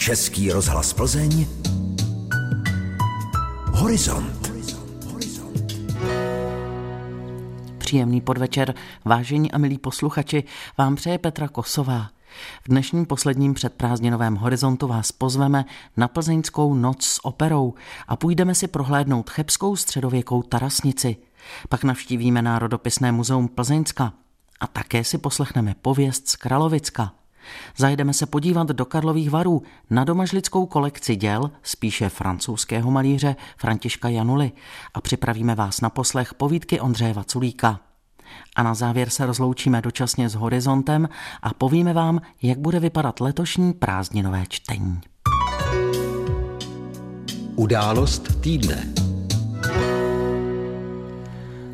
Český rozhlas Plzeň Horizont. Příjemný podvečer, vážení a milí posluchači, vám přeje Petra Kosová. V dnešním posledním předprázdninovém horizontu vás pozveme na plzeňskou noc s operou a půjdeme si prohlédnout chebskou středověkou tarasnici. Pak navštívíme Národopisné muzeum Plzeňska a také si poslechneme pověst z Kralovicka. Zajdeme se podívat do Karlových varů na domažlickou kolekci děl, spíše francouzského malíře Františka Januly a připravíme vás na poslech povídky Ondřeje Vaculíka. A na závěr se rozloučíme dočasně s horizontem a povíme vám, jak bude vypadat letošní prázdninové čtení. Událost týdne.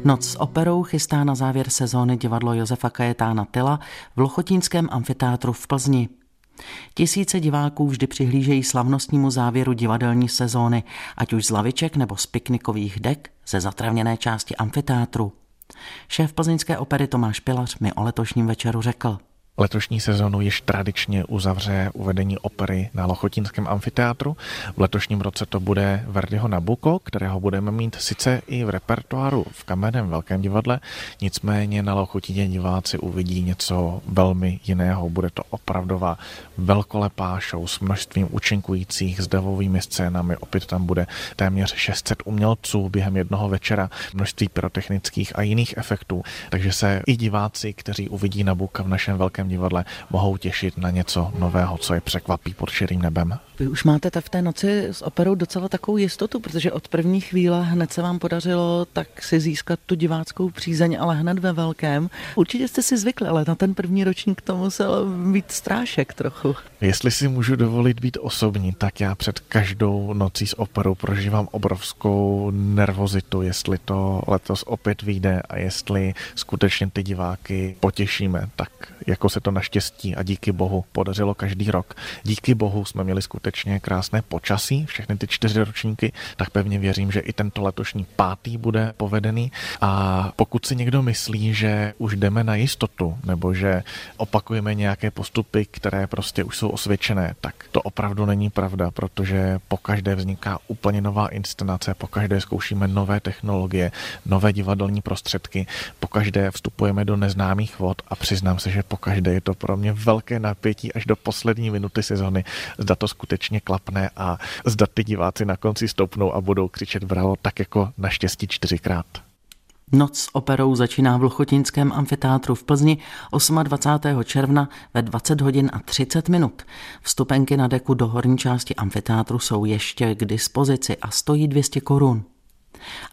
Noc s operou chystá na závěr sezóny divadlo Josefa Kajetána Tyla v Lochotínském amfiteátru v Plzni. Tisíce diváků vždy přihlížejí slavnostnímu závěru divadelní sezóny, ať už z laviček nebo z piknikových dek ze zatravněné části amfiteátru. Šéf plzeňské opery Tomáš Pilař mi o letošním večeru řekl – Letošní sezonu již tradičně uzavře uvedení opery na Lochotínském amfiteátru. V letošním roce to bude Verdiho Nabuko, kterého budeme mít sice i v repertoáru v kamenném velkém divadle, nicméně na Lochotíně diváci uvidí něco velmi jiného. Bude to opravdová velkolepá show s množstvím účinkujících s davovými scénami. Opět tam bude téměř 600 umělců během jednoho večera, množství pyrotechnických a jiných efektů. Takže se i diváci, kteří uvidí Nabuka v našem velkém divadle mohou těšit na něco nového, co je překvapí pod širým nebem. Vy už máte v té noci s operou docela takovou jistotu, protože od první chvíle hned se vám podařilo tak si získat tu diváckou přízeň, ale hned ve velkém. Určitě jste si zvykli, ale na ten první ročník to musel být strášek trochu. Jestli si můžu dovolit být osobní, tak já před každou nocí s operou prožívám obrovskou nervozitu, jestli to letos opět vyjde a jestli skutečně ty diváky potěšíme, tak jako se to naštěstí a díky bohu podařilo každý rok. Díky bohu jsme měli skutečně krásné počasí, všechny ty čtyři ročníky, tak pevně věřím, že i tento letošní pátý bude povedený. A pokud si někdo myslí, že už jdeme na jistotu, nebo že opakujeme nějaké postupy, které prostě už jsou osvědčené, tak to opravdu není pravda, protože po každé vzniká úplně nová inscenace, po každé zkoušíme nové technologie, nové divadelní prostředky, po každé vstupujeme do neznámých vod a přiznám se, že po každé. Je to pro mě velké napětí až do poslední minuty sezony. Zda to skutečně klapne a zda ty diváci na konci stoupnou a budou křičet bravo tak jako naštěstí čtyřikrát. Noc s operou začíná v Lochotinském amfiteátru v Plzni 28. června ve 20 hodin a 30 minut. Vstupenky na deku do horní části amfiteátru jsou ještě k dispozici a stojí 200 korun.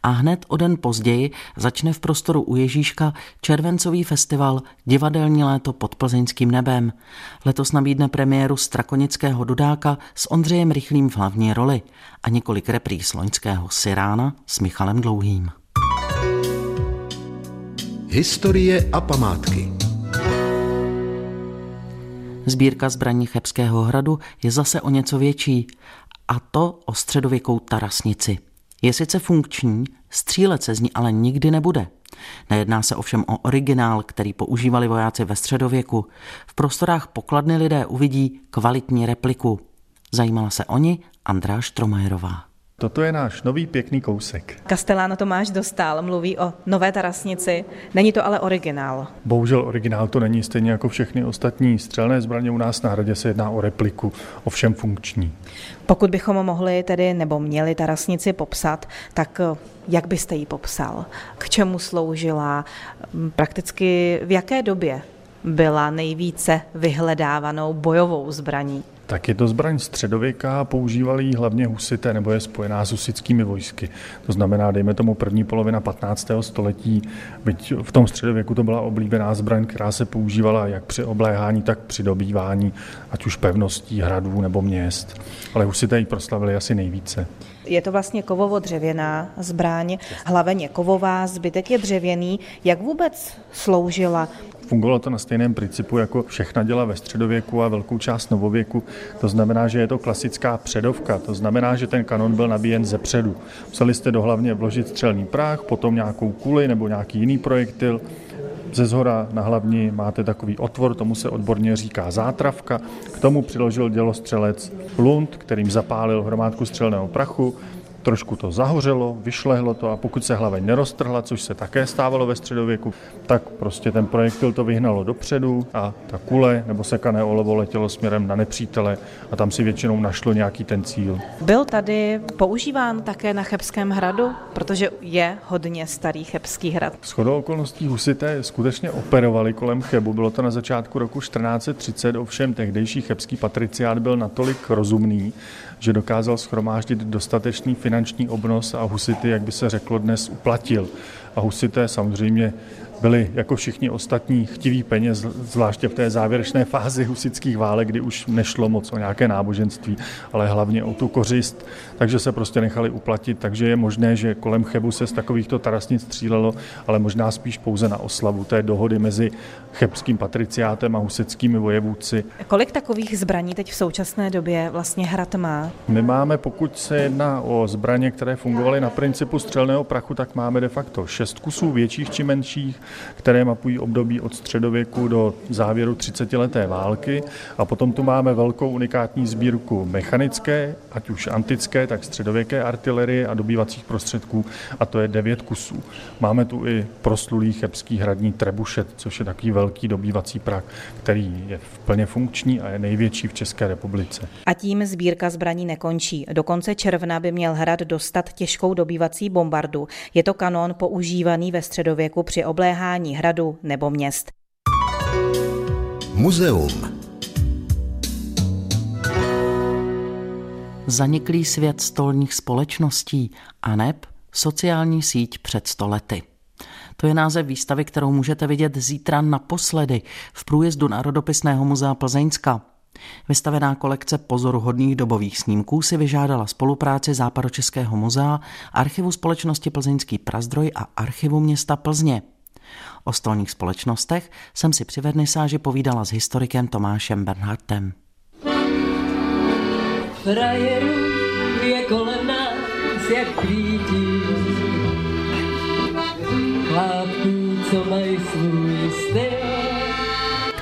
A hned o den později začne v prostoru u Ježíška červencový festival Divadelní léto pod plzeňským nebem. Letos nabídne premiéru Strakonického Dudáka s Ondřejem Rychlým v hlavní roli a několik repríz loňského Sirána s Michalem Dlouhým. Historie a památky Sbírka zbraní Chebského hradu je zase o něco větší, a to o středověkou tarasnici – je sice funkční, střílet se z ní ale nikdy nebude. Nejedná se ovšem o originál, který používali vojáci ve středověku. V prostorách pokladny lidé uvidí kvalitní repliku. Zajímala se o ní Andrá Štromajerová. Toto je náš nový pěkný kousek. Castellano Tomáš Dostal mluví o nové tarasnici, není to ale originál. Bohužel originál to není, stejně jako všechny ostatní střelné zbraně u nás na hradě se jedná o repliku, ovšem funkční. Pokud bychom mohli tedy nebo měli tarasnici popsat, tak eh, jak byste ji popsal? K čemu sloužila? Prakticky v jaké době byla nejvíce vyhledávanou bojovou zbraní? Tak je to zbraň středověká, používali ji hlavně husité nebo je spojená s husickými vojsky. To znamená, dejme tomu první polovina 15. století, byť v tom středověku to byla oblíbená zbraň, která se používala jak při obléhání, tak při dobývání, ať už pevností, hradů nebo měst. Ale husité ji proslavili asi nejvíce. Je to vlastně kovovo-dřevěná zbraň, hlaveň je kovová, zbytek je dřevěný. Jak vůbec sloužila? Fungovalo to na stejném principu jako všechna děla ve středověku a velkou část novověku. To znamená, že je to klasická předovka. To znamená, že ten kanon byl nabíjen ze předu. Museli jste do hlavně vložit střelný práh, potom nějakou kuli nebo nějaký jiný projektil, Ze zhora na hlavní máte takový otvor, tomu se odborně říká zátravka. K tomu přiložil dělostřelec Lund, kterým zapálil hromádku střelného prachu trošku to zahořelo, vyšlehlo to a pokud se hlava neroztrhla, což se také stávalo ve středověku, tak prostě ten projektil to vyhnalo dopředu a ta kule nebo sekané olovo letělo směrem na nepřítele a tam si většinou našlo nějaký ten cíl. Byl tady používán také na Chebském hradu, protože je hodně starý Chebský hrad. S chodou okolností husité skutečně operovali kolem Chebu, bylo to na začátku roku 1430, ovšem tehdejší chebský patriciát byl natolik rozumný, že dokázal schromáždit dostatečný finanční obnos a husity, jak by se řeklo dnes, uplatil. A husité samozřejmě byli jako všichni ostatní chtiví peněz, zvláště v té závěrečné fázi husických válek, kdy už nešlo moc o nějaké náboženství, ale hlavně o tu kořist, takže se prostě nechali uplatit, takže je možné, že kolem Chebu se z takovýchto tarasnic střílelo, ale možná spíš pouze na oslavu té dohody mezi chebským patriciátem a husickými vojevůdci. Kolik takových zbraní teď v současné době vlastně hrad má? My máme, pokud se jedná o zbraně, které fungovaly na principu střelného prachu, tak máme de facto šest kusů větších či menších, které mapují období od středověku do závěru 30. leté války. A potom tu máme velkou unikátní sbírku mechanické, ať už antické, tak středověké artilerie a dobývacích prostředků, a to je devět kusů. Máme tu i proslulý chebský hradní trebušet, což je takový velký dobývací prak, který je plně funkční a je největší v České republice. A tím sbírka zbraní nekončí. Do konce června by měl hrad dostat těžkou dobývací bombardu. Je to kanon používaný ve středověku při obléhání hradu nebo měst. Muzeum. Zaniklý svět stolních společností a neb sociální síť před stolety. To je název výstavy, kterou můžete vidět zítra naposledy v průjezdu Národopisného muzea Plzeňska. Vystavená kolekce pozoruhodných dobových snímků si vyžádala spolupráci Západočeského muzea, Archivu společnosti Plzeňský Prazdroj a Archivu města Plzně. O stolních společnostech jsem si při vernisáži povídala s historikem Tomášem Bernhardtem. Frajerů je kolem nás jak kvítí, chlapů, co mají svůj styl,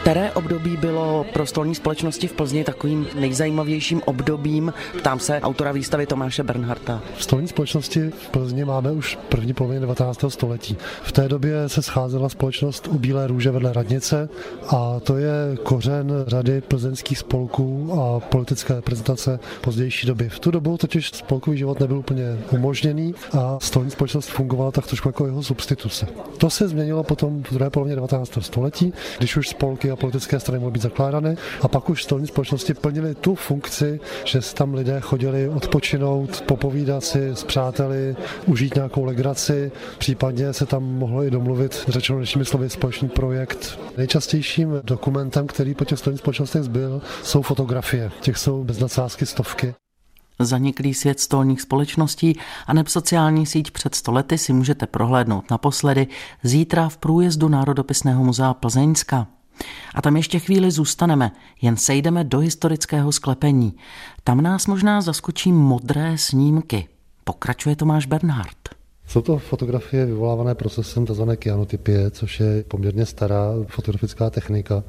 které období bylo pro stolní společnosti v Plzni takovým nejzajímavějším obdobím? Ptám se autora výstavy Tomáše Bernharta. V stolní společnosti v Plzni máme už první polovině 19. století. V té době se scházela společnost u Bílé růže vedle radnice a to je kořen řady plzeňských spolků a politické reprezentace pozdější doby. V tu dobu totiž spolkový život nebyl úplně umožněný a stolní společnost fungovala tak trošku jako jeho substituce. To se změnilo potom v druhé polovině 19. století, když už spolky a politické strany mohly být zakládány a pak už stolní společnosti plnili tu funkci, že tam lidé chodili odpočinout, popovídat si s přáteli, užít nějakou legraci, případně se tam mohlo i domluvit, řečeno dnešními slovy, společný projekt. Nejčastějším dokumentem, který po těch stolních společnostech zbyl, jsou fotografie. Těch jsou bez nadsázky stovky. Zaniklý svět stolních společností a neb sociální síť před stolety si můžete prohlédnout naposledy zítra v průjezdu Národopisného muzea Plzeňska. A tam ještě chvíli zůstaneme, jen sejdeme do historického sklepení. Tam nás možná zaskočí modré snímky. Pokračuje Tomáš Bernhard. Jsou to fotografie vyvolávané procesem tzv. kyanotypie, což je poměrně stará fotografická technika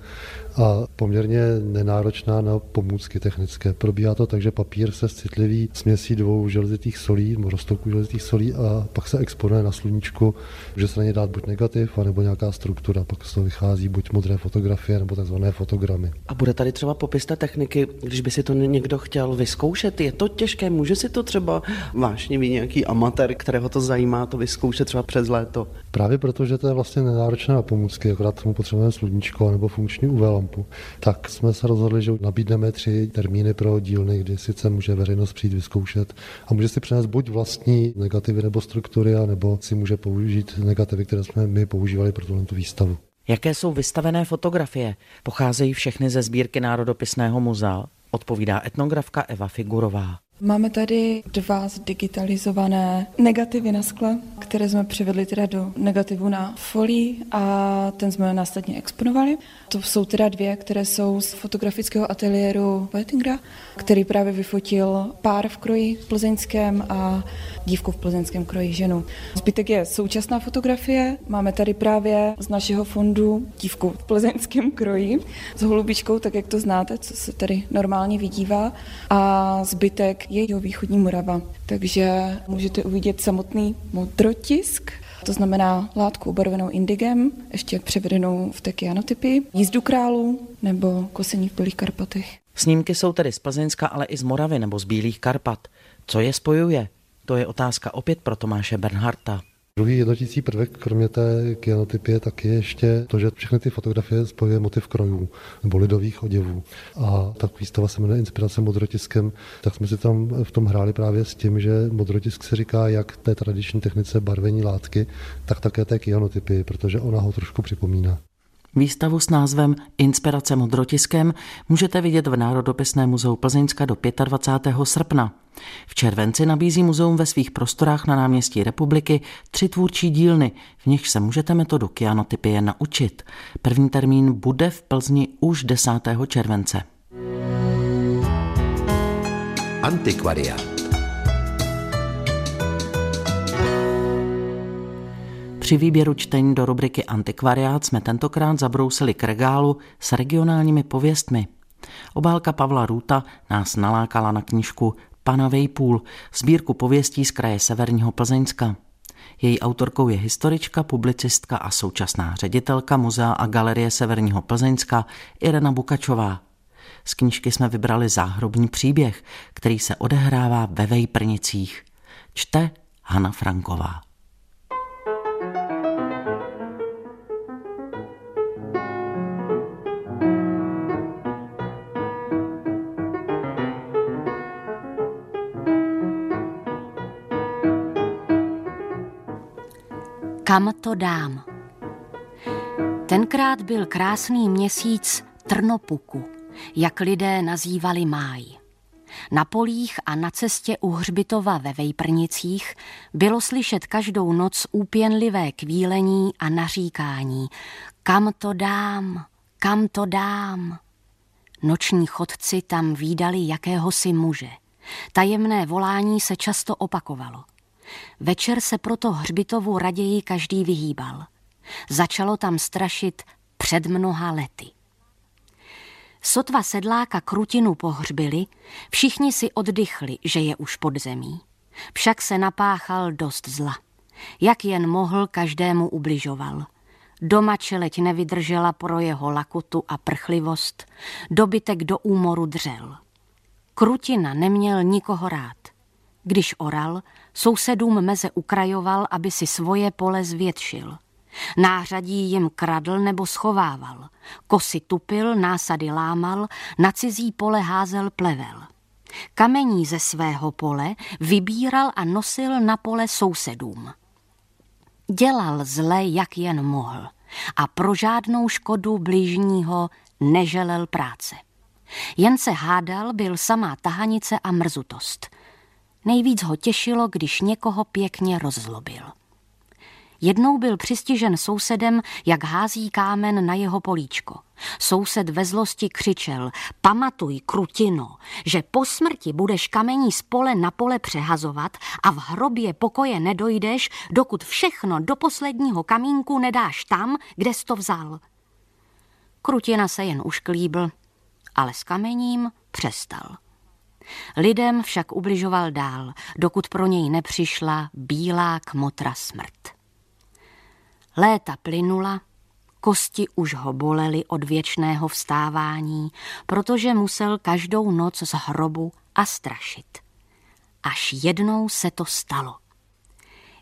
a poměrně nenáročná na pomůcky technické. Probíhá to tak, že papír se citliví směsí dvou železitých solí, roztoků železitých solí a pak se exponuje na sluníčku, že se na ně dát buď negativ, anebo nějaká struktura, pak z toho vychází buď modré fotografie, nebo takzvané fotogramy. A bude tady třeba popis té techniky, když by si to někdo chtěl vyzkoušet, je to těžké, může si to třeba vášnivý nějaký amatér, kterého to zajímá, to vyzkoušet třeba přes léto? Právě proto, že to je vlastně nenáročné na pomůcky, akorát tomu potřebujeme sluníčko nebo funkční UV lampu, tak jsme se rozhodli, že nabídneme tři termíny pro dílny, kdy sice může veřejnost přijít vyzkoušet a může si přinést buď vlastní negativy nebo struktury, nebo si může použít negativy, které jsme my používali pro tuhle tu výstavu. Jaké jsou vystavené fotografie? Pocházejí všechny ze sbírky Národopisného muzea, odpovídá etnografka Eva Figurová. Máme tady dva zdigitalizované negativy na skle, které jsme přivedli teda do negativu na folii a ten jsme následně exponovali. To jsou teda dvě, které jsou z fotografického ateliéru Wettingera, který právě vyfotil pár v kroji plzeňském a dívku v plzeňském kroji ženu. Zbytek je současná fotografie. Máme tady právě z našeho fondu dívku v plzeňském kroji s holubičkou, tak jak to znáte, co se tady normálně vidívá. A zbytek je jeho východní Morava. Takže můžete uvidět samotný modrotisk, to znamená látku obarvenou indigem, ještě převedenou v té kyanotypy, jízdu králu nebo kosení v Bílých Karpatech. Snímky jsou tedy z Plzeňska, ale i z Moravy nebo z Bílých Karpat. Co je spojuje? To je otázka opět pro Tomáše Bernharta. Druhý jednotící prvek, kromě té kyanotypy, tak je ještě to, že všechny ty fotografie spojuje motiv krojů nebo lidových oděvů. A tak výstava se jmenuje Inspirace modrotiskem, tak jsme si tam v tom hráli právě s tím, že modrotisk se říká jak té tradiční technice barvení látky, tak také té kyanotypy, protože ona ho trošku připomíná. Výstavu s názvem Inspirace modrotiskem můžete vidět v Národopisném muzeu Plzeňska do 25. srpna. V červenci nabízí muzeum ve svých prostorách na náměstí republiky tři tvůrčí dílny, v nichž se můžete metodu kyanotypie naučit. První termín bude v Plzni už 10. července. Antikvariát. Při výběru čtení do rubriky Antikvariát jsme tentokrát zabrousili k regálu s regionálními pověstmi. Obálka Pavla Růta nás nalákala na knižku Pana Vejpůl, sbírku pověstí z kraje severního Plzeňska. Její autorkou je historička, publicistka a současná ředitelka Muzea a galerie Severního Plzeňska Irena Bukačová. Z knížky jsme vybrali záhrobní příběh, který se odehrává ve Vejprnicích. Čte Hana Franková. Kam to dám? Tenkrát byl krásný měsíc Trnopuku, jak lidé nazývali máj. Na polích a na cestě u hřbitova ve Vejprnicích bylo slyšet každou noc úpěnlivé kvílení a naříkání. Kam to dám? Kam to dám? Noční chodci tam výdali jakéhosi muže. Tajemné volání se často opakovalo. Večer se proto hřbitovu raději každý vyhýbal. Začalo tam strašit před mnoha lety. Sotva sedláka krutinu pohřbili, všichni si oddychli, že je už pod zemí. Však se napáchal dost zla. Jak jen mohl, každému ubližoval. Doma čeleť nevydržela pro jeho lakotu a prchlivost, dobytek do úmoru dřel. Krutina neměl nikoho rád. Když oral, sousedům meze ukrajoval, aby si svoje pole zvětšil. Nářadí jim kradl nebo schovával. Kosy tupil, násady lámal, na cizí pole házel plevel. Kamení ze svého pole vybíral a nosil na pole sousedům. Dělal zle, jak jen mohl a pro žádnou škodu blížního neželel práce. Jen se hádal, byl samá tahanice a mrzutost – Nejvíc ho těšilo, když někoho pěkně rozzlobil. Jednou byl přistižen sousedem, jak hází kámen na jeho políčko. Soused ve zlosti křičel, pamatuj, krutino, že po smrti budeš kamení z pole na pole přehazovat a v hrobě pokoje nedojdeš, dokud všechno do posledního kamínku nedáš tam, kde jsi to vzal. Krutina se jen ušklíbl, ale s kamením přestal. Lidem však ubližoval dál, dokud pro něj nepřišla bílá kmotra smrt. Léta plynula, kosti už ho bolely od věčného vstávání, protože musel každou noc z hrobu a strašit. Až jednou se to stalo.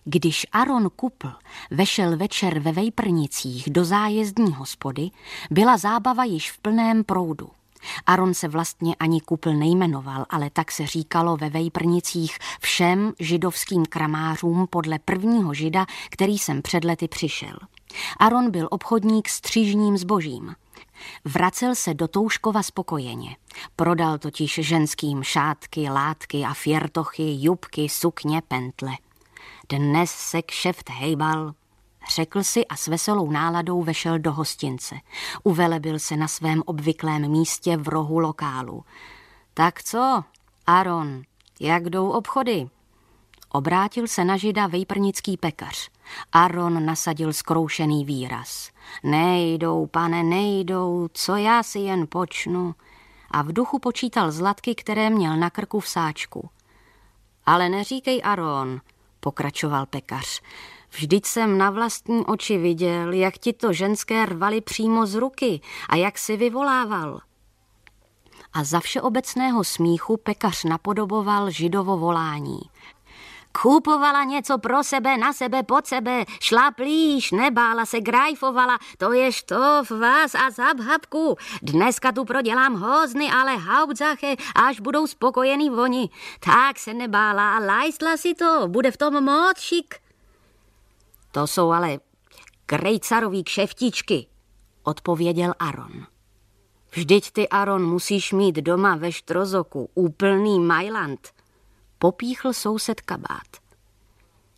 Když Aron Kupl vešel večer ve Vejprnicích do zájezdní hospody, byla zábava již v plném proudu. Aron se vlastně ani kupl nejmenoval, ale tak se říkalo ve Vejprnicích všem židovským kramářům podle prvního žida, který sem před lety přišel. Aron byl obchodník s třížním zbožím. Vracel se do Touškova spokojeně. Prodal totiž ženským šátky, látky a fiertochy, jubky, sukně, pentle. Dnes se kšeft hejbal, řekl si a s veselou náladou vešel do hostince. Uvelebil se na svém obvyklém místě v rohu lokálu. Tak co, Aaron, jak jdou obchody? Obrátil se na žida vejprnický pekař. Aaron nasadil skroušený výraz. Nejdou, pane, nejdou, co já si jen počnu. A v duchu počítal zlatky, které měl na krku v sáčku. Ale neříkej Aaron, pokračoval pekař. Vždyť jsem na vlastní oči viděl, jak ti to ženské rvali přímo z ruky a jak si vyvolával. A za všeobecného smíchu pekař napodoboval židovo volání. Kupovala něco pro sebe, na sebe, pod sebe, šla plíš, nebála se, grajfovala, to je v vás a zabhabku. Dneska tu prodělám hozny, ale haubzache, až budou spokojený voni. Tak se nebála a lajstla si to, bude v tom moc šik. To jsou ale krejcarový kšeftičky, odpověděl Aaron. Vždyť ty, Aaron, musíš mít doma ve Štrozoku úplný Majland – popíchl soused kabát.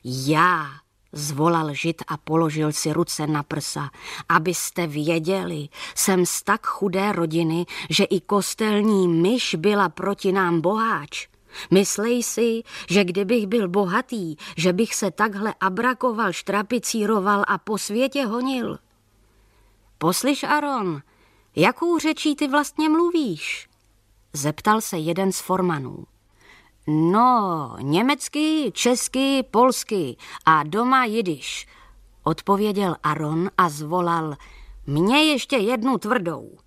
Já, zvolal žid a položil si ruce na prsa. Abyste věděli, jsem z tak chudé rodiny, že i kostelní myš byla proti nám boháč. Myslej si, že kdybych byl bohatý, že bych se takhle abrakoval, štrapicíroval a po světě honil. Poslyš, Aron, jakou řečí ty vlastně mluvíš? Zeptal se jeden z formanů. No, německy, česky, polsky a doma jidiš, odpověděl Aron a zvolal, mě ještě jednu tvrdou.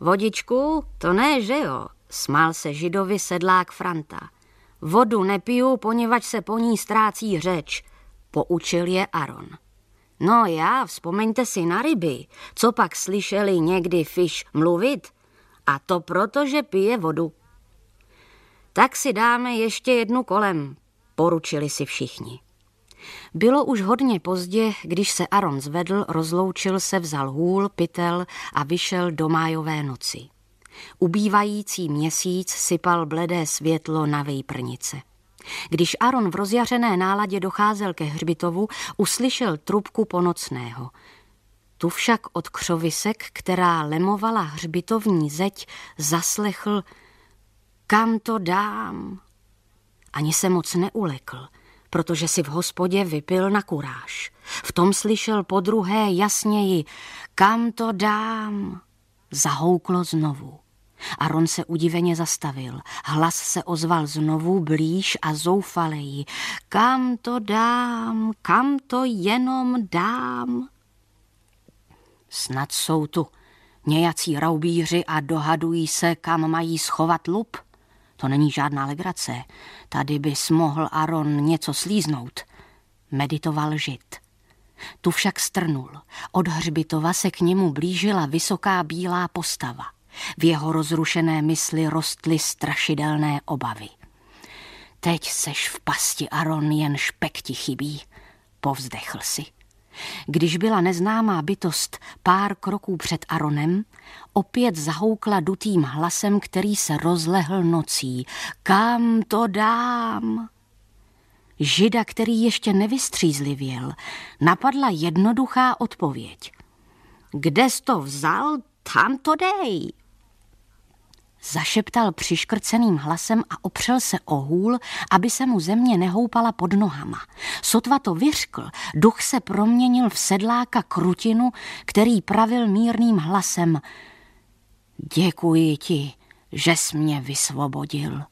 Vodičku, to ne, že jo, smál se židovi sedlák Franta. Vodu nepiju, poněvadž se po ní ztrácí řeč, poučil je Aron. No já, vzpomeňte si na ryby, co pak slyšeli někdy fiš mluvit? A to proto, že pije vodu. Tak si dáme ještě jednu kolem, poručili si všichni. Bylo už hodně pozdě, když se Aron zvedl, rozloučil se, vzal hůl, pytel a vyšel do májové noci. Ubývající měsíc sypal bledé světlo na vejprnice. Když Aron v rozjařené náladě docházel ke hřbitovu, uslyšel trubku ponocného. Tu však od křovisek, která lemovala hřbitovní zeď, zaslechl kam to dám? Ani se moc neulekl, protože si v hospodě vypil na kuráž. V tom slyšel po druhé jasněji, kam to dám? Zahouklo znovu. Aron se udiveně zastavil. Hlas se ozval znovu blíž a zoufaleji. Kam to dám, kam to jenom dám? Snad jsou tu nějací raubíři a dohadují se, kam mají schovat lup? To není žádná legrace. Tady bys mohl Aaron něco slíznout. Meditoval žid. Tu však strnul. Od hřbitova se k němu blížila vysoká bílá postava. V jeho rozrušené mysli rostly strašidelné obavy. Teď seš v pasti, Aron, jen špek ti chybí, povzdechl si. Když byla neznámá bytost pár kroků před Aronem, opět zahoukla dutým hlasem, který se rozlehl nocí. Kam to dám? Žida, který ještě nevystřízlivěl, napadla jednoduchá odpověď. Kde jsi to vzal, tam to dej. Zašeptal přiškrceným hlasem a opřel se o hůl, aby se mu země nehoupala pod nohama. Sotva to vyřkl, duch se proměnil v sedláka krutinu, který pravil mírným hlasem. Děkuji ti, že jsi mě vysvobodil.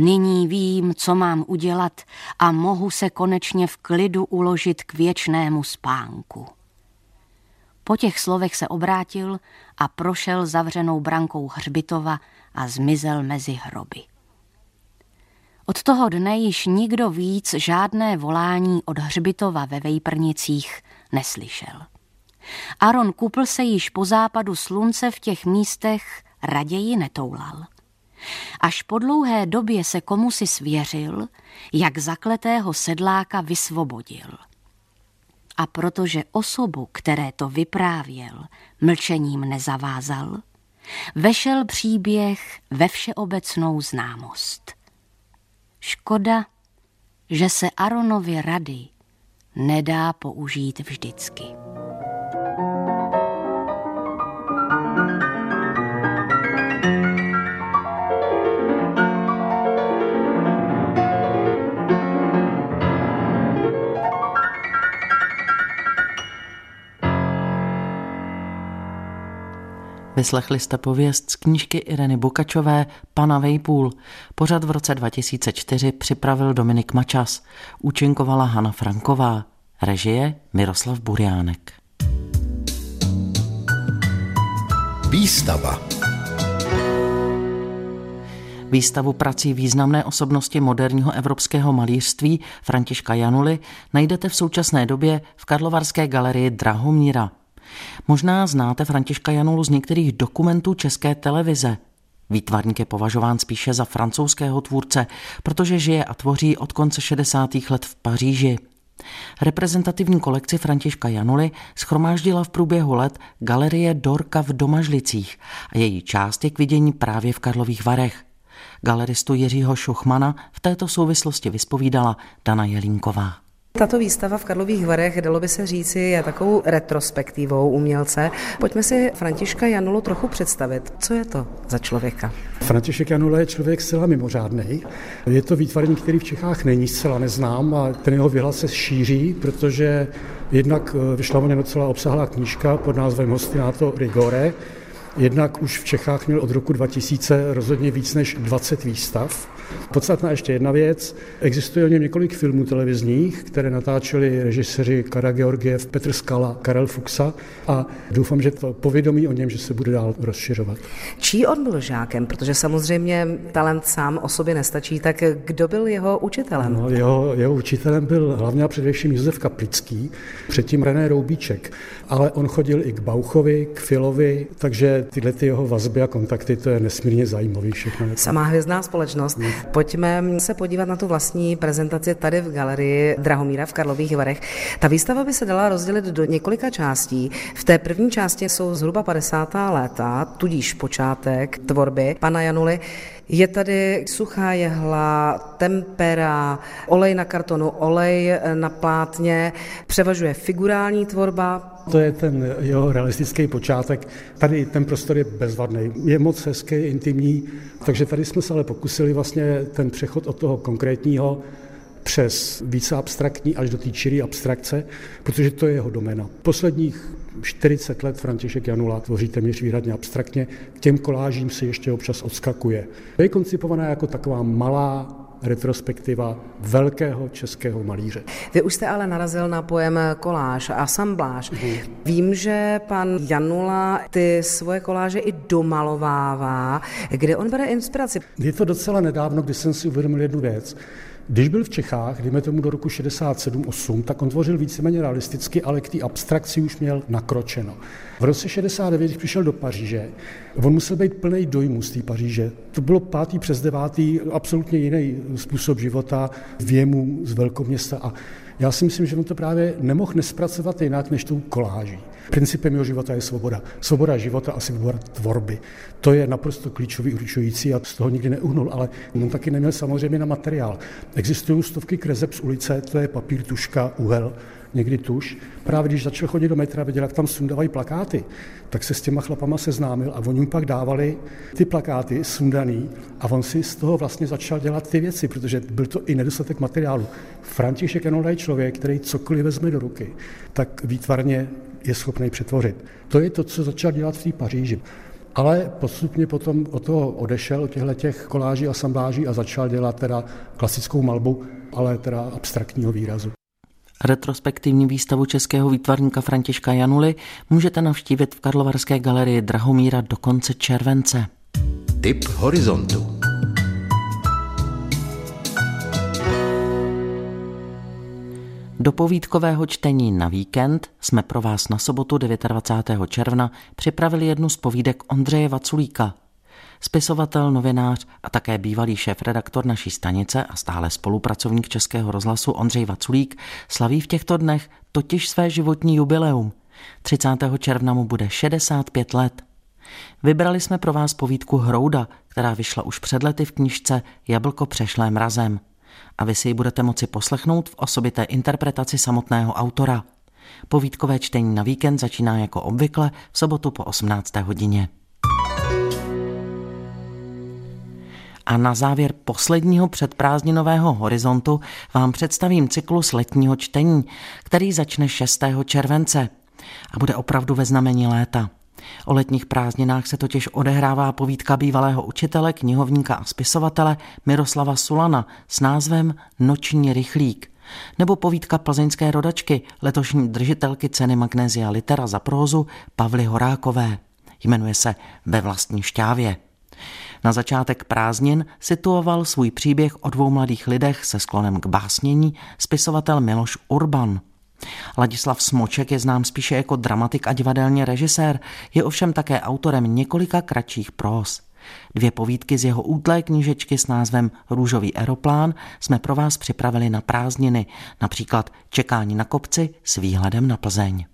Nyní vím, co mám udělat a mohu se konečně v klidu uložit k věčnému spánku. Po těch slovech se obrátil a prošel zavřenou brankou hřbitova a zmizel mezi hroby. Od toho dne již nikdo víc žádné volání od hřbitova ve Vejprnicích neslyšel. Aaron Kupl se již po západu slunce v těch místech raději netoulal. Až po dlouhé době se komu si svěřil, jak zakletého sedláka vysvobodil – A protože osobu, které to vyprávěl, mlčením nezavázal, vešel příběh ve všeobecnou známost. Škoda, že se Aronovi rady nedá použít vždycky. Vyslechli jste pověst z knížky Ireny Bukačové Pana Vejpůl. Pořad v roce 2004 připravil Dominik Mačas. Účinkovala Hana Franková. Režie Miroslav Buriánek. Výstava Výstavu prací významné osobnosti moderního evropského malířství Františka Januly najdete v současné době v Karlovarské galerii Drahomíra. Možná znáte Františka Janulu z některých dokumentů české televize. Výtvarník je považován spíše za francouzského tvůrce, protože žije a tvoří od konce 60. let v Paříži. Reprezentativní kolekci Františka Januly schromáždila v průběhu let galerie Dorka v Domažlicích a její část je k vidění právě v Karlových Varech. Galeristu Jiřího Šuchmana v této souvislosti vyspovídala Dana Jelínková. Tato výstava v Karlových Varech, dalo by se říci, je takovou retrospektivou umělce. Pojďme si Františka Janulu trochu představit. Co je to za člověka? František Janula je člověk zcela mimořádný. Je to výtvarník, který v Čechách není zcela neznám a ten jeho vyhlas se šíří, protože jednak vyšla o docela obsahlá knížka pod názvem Hostinato Rigore, Jednak už v Čechách měl od roku 2000 rozhodně víc než 20 výstav. Podstatná ještě jedna věc. Existuje o něm několik filmů televizních, které natáčeli režiséři Kara Georgiev, Petr Skala, Karel Fuxa a doufám, že to povědomí o něm, že se bude dál rozšiřovat. Čí on byl žákem? Protože samozřejmě talent sám o sobě nestačí, tak kdo byl jeho učitelem? No, jeho, jeho učitelem byl hlavně a především Josef Kaplický, předtím René Roubíček, ale on chodil i k Bauchovi, k Filovi, takže tyhle ty jeho vazby a kontakty, to je nesmírně zajímavý všechno. Samá hvězdná společnost. Pojďme se podívat na tu vlastní prezentaci tady v galerii Drahomíra v Karlových Varech. Ta výstava by se dala rozdělit do několika částí. V té první části jsou zhruba 50. léta, tudíž počátek tvorby pana Januly. Je tady suchá jehla, tempera, olej na kartonu, olej na plátně, převažuje figurální tvorba, to je ten jeho realistický počátek. Tady ten prostor je bezvadný, je moc hezký, intimní, takže tady jsme se ale pokusili vlastně ten přechod od toho konkrétního přes více abstraktní až do té čiré abstrakce, protože to je jeho domena. Posledních 40 let František Janula tvoří téměř výhradně abstraktně, k těm kolážím se ještě občas odskakuje. Je koncipovaná jako taková malá retrospektiva velkého českého malíře. Vy už jste ale narazil na pojem koláž, asambláž. Mm. Vím, že pan Janula ty svoje koláže i domalovává. Kde on bere inspiraci? Je to docela nedávno, kdy jsem si uvědomil jednu věc. Když byl v Čechách, dejme tomu do roku 67-8, tak on tvořil víceméně realisticky, ale k té abstrakci už měl nakročeno. V roce 69, když přišel do Paříže, on musel být plný dojmu z té Paříže. To bylo pátý přes devátý, absolutně jiný způsob života, věmu z velkoměsta a já si myslím, že on to právě nemohl nespracovat jinak než tou koláží. Principem jeho života je svoboda. Svoboda života a svoboda tvorby. To je naprosto klíčový, určující a z toho nikdy neuhnul, ale on taky neměl samozřejmě na materiál. Existují stovky kreseb z ulice, to je papír, tuška, uhel, někdy tuš. Právě když začal chodit do metra, viděl, jak tam sundávají plakáty, tak se s těma chlapama seznámil a oni mu pak dávali ty plakáty sundaný a on si z toho vlastně začal dělat ty věci, protože byl to i nedostatek materiálu. František Enola je člověk, který cokoliv vezme do ruky, tak výtvarně je schopný přetvořit. To je to, co začal dělat v té Paříži. Ale postupně potom od toho odešel, od těchto těch koláží a sambláží a začal dělat teda klasickou malbu, ale teda abstraktního výrazu. Retrospektivní výstavu českého výtvarníka Františka Januly můžete navštívit v Karlovarské galerii Drahomíra do konce července. Tip horizontu. Do povídkového čtení na víkend jsme pro vás na sobotu 29. června připravili jednu z povídek Ondřeje Vaculíka. Spisovatel, novinář a také bývalý šéf-redaktor naší stanice a stále spolupracovník Českého rozhlasu Ondřej Vaculík slaví v těchto dnech totiž své životní jubileum. 30. června mu bude 65 let. Vybrali jsme pro vás povídku Hrouda, která vyšla už před lety v knižce Jablko přešlé mrazem. A vy si ji budete moci poslechnout v osobité interpretaci samotného autora. Povídkové čtení na víkend začíná jako obvykle v sobotu po 18. hodině. A na závěr posledního předprázdninového horizontu vám představím cyklus letního čtení, který začne 6. července a bude opravdu ve znamení léta. O letních prázdninách se totiž odehrává povídka bývalého učitele, knihovníka a spisovatele Miroslava Sulana s názvem Noční rychlík nebo povídka plzeňské rodačky, letošní držitelky ceny Magnézia Litera za prózu Pavly Horákové. Jmenuje se Ve vlastní šťávě. Na začátek prázdnin situoval svůj příběh o dvou mladých lidech se sklonem k básnění spisovatel Miloš Urban. Ladislav Smoček je znám spíše jako dramatik a divadelní režisér, je ovšem také autorem několika kratších prós. Dvě povídky z jeho útlé knížečky s názvem Růžový aeroplán jsme pro vás připravili na prázdniny, například Čekání na kopci s výhledem na Plzeň.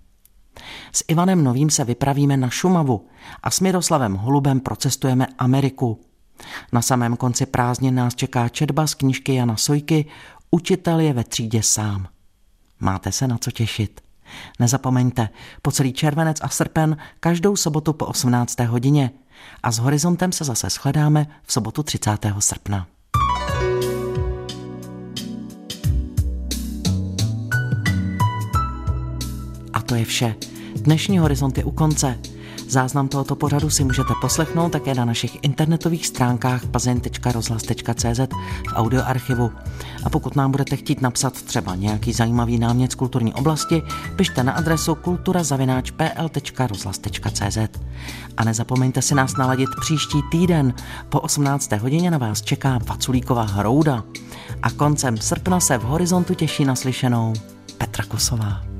S Ivanem Novým se vypravíme na Šumavu a s Miroslavem Holubem procestujeme Ameriku. Na samém konci prázdnin nás čeká četba z knížky Jana Sojky Učitel je ve třídě sám. Máte se na co těšit. Nezapomeňte, po celý červenec a srpen každou sobotu po 18. hodině a s horizontem se zase shledáme v sobotu 30. srpna. To je vše. Dnešní horizont je u konce. Záznam tohoto pořadu si můžete poslechnout také na našich internetových stránkách plzeň.rozhlas.cz v audioarchivu. A pokud nám budete chtít napsat třeba nějaký zajímavý námět z kulturní oblasti, pište na adresu kulturazavináč.pl.rozhlas.cz A nezapomeňte si nás naladit příští týden. Po 18. hodině na vás čeká Vaculíková hrouda. A koncem srpna se v horizontu těší naslyšenou Petra Kosová.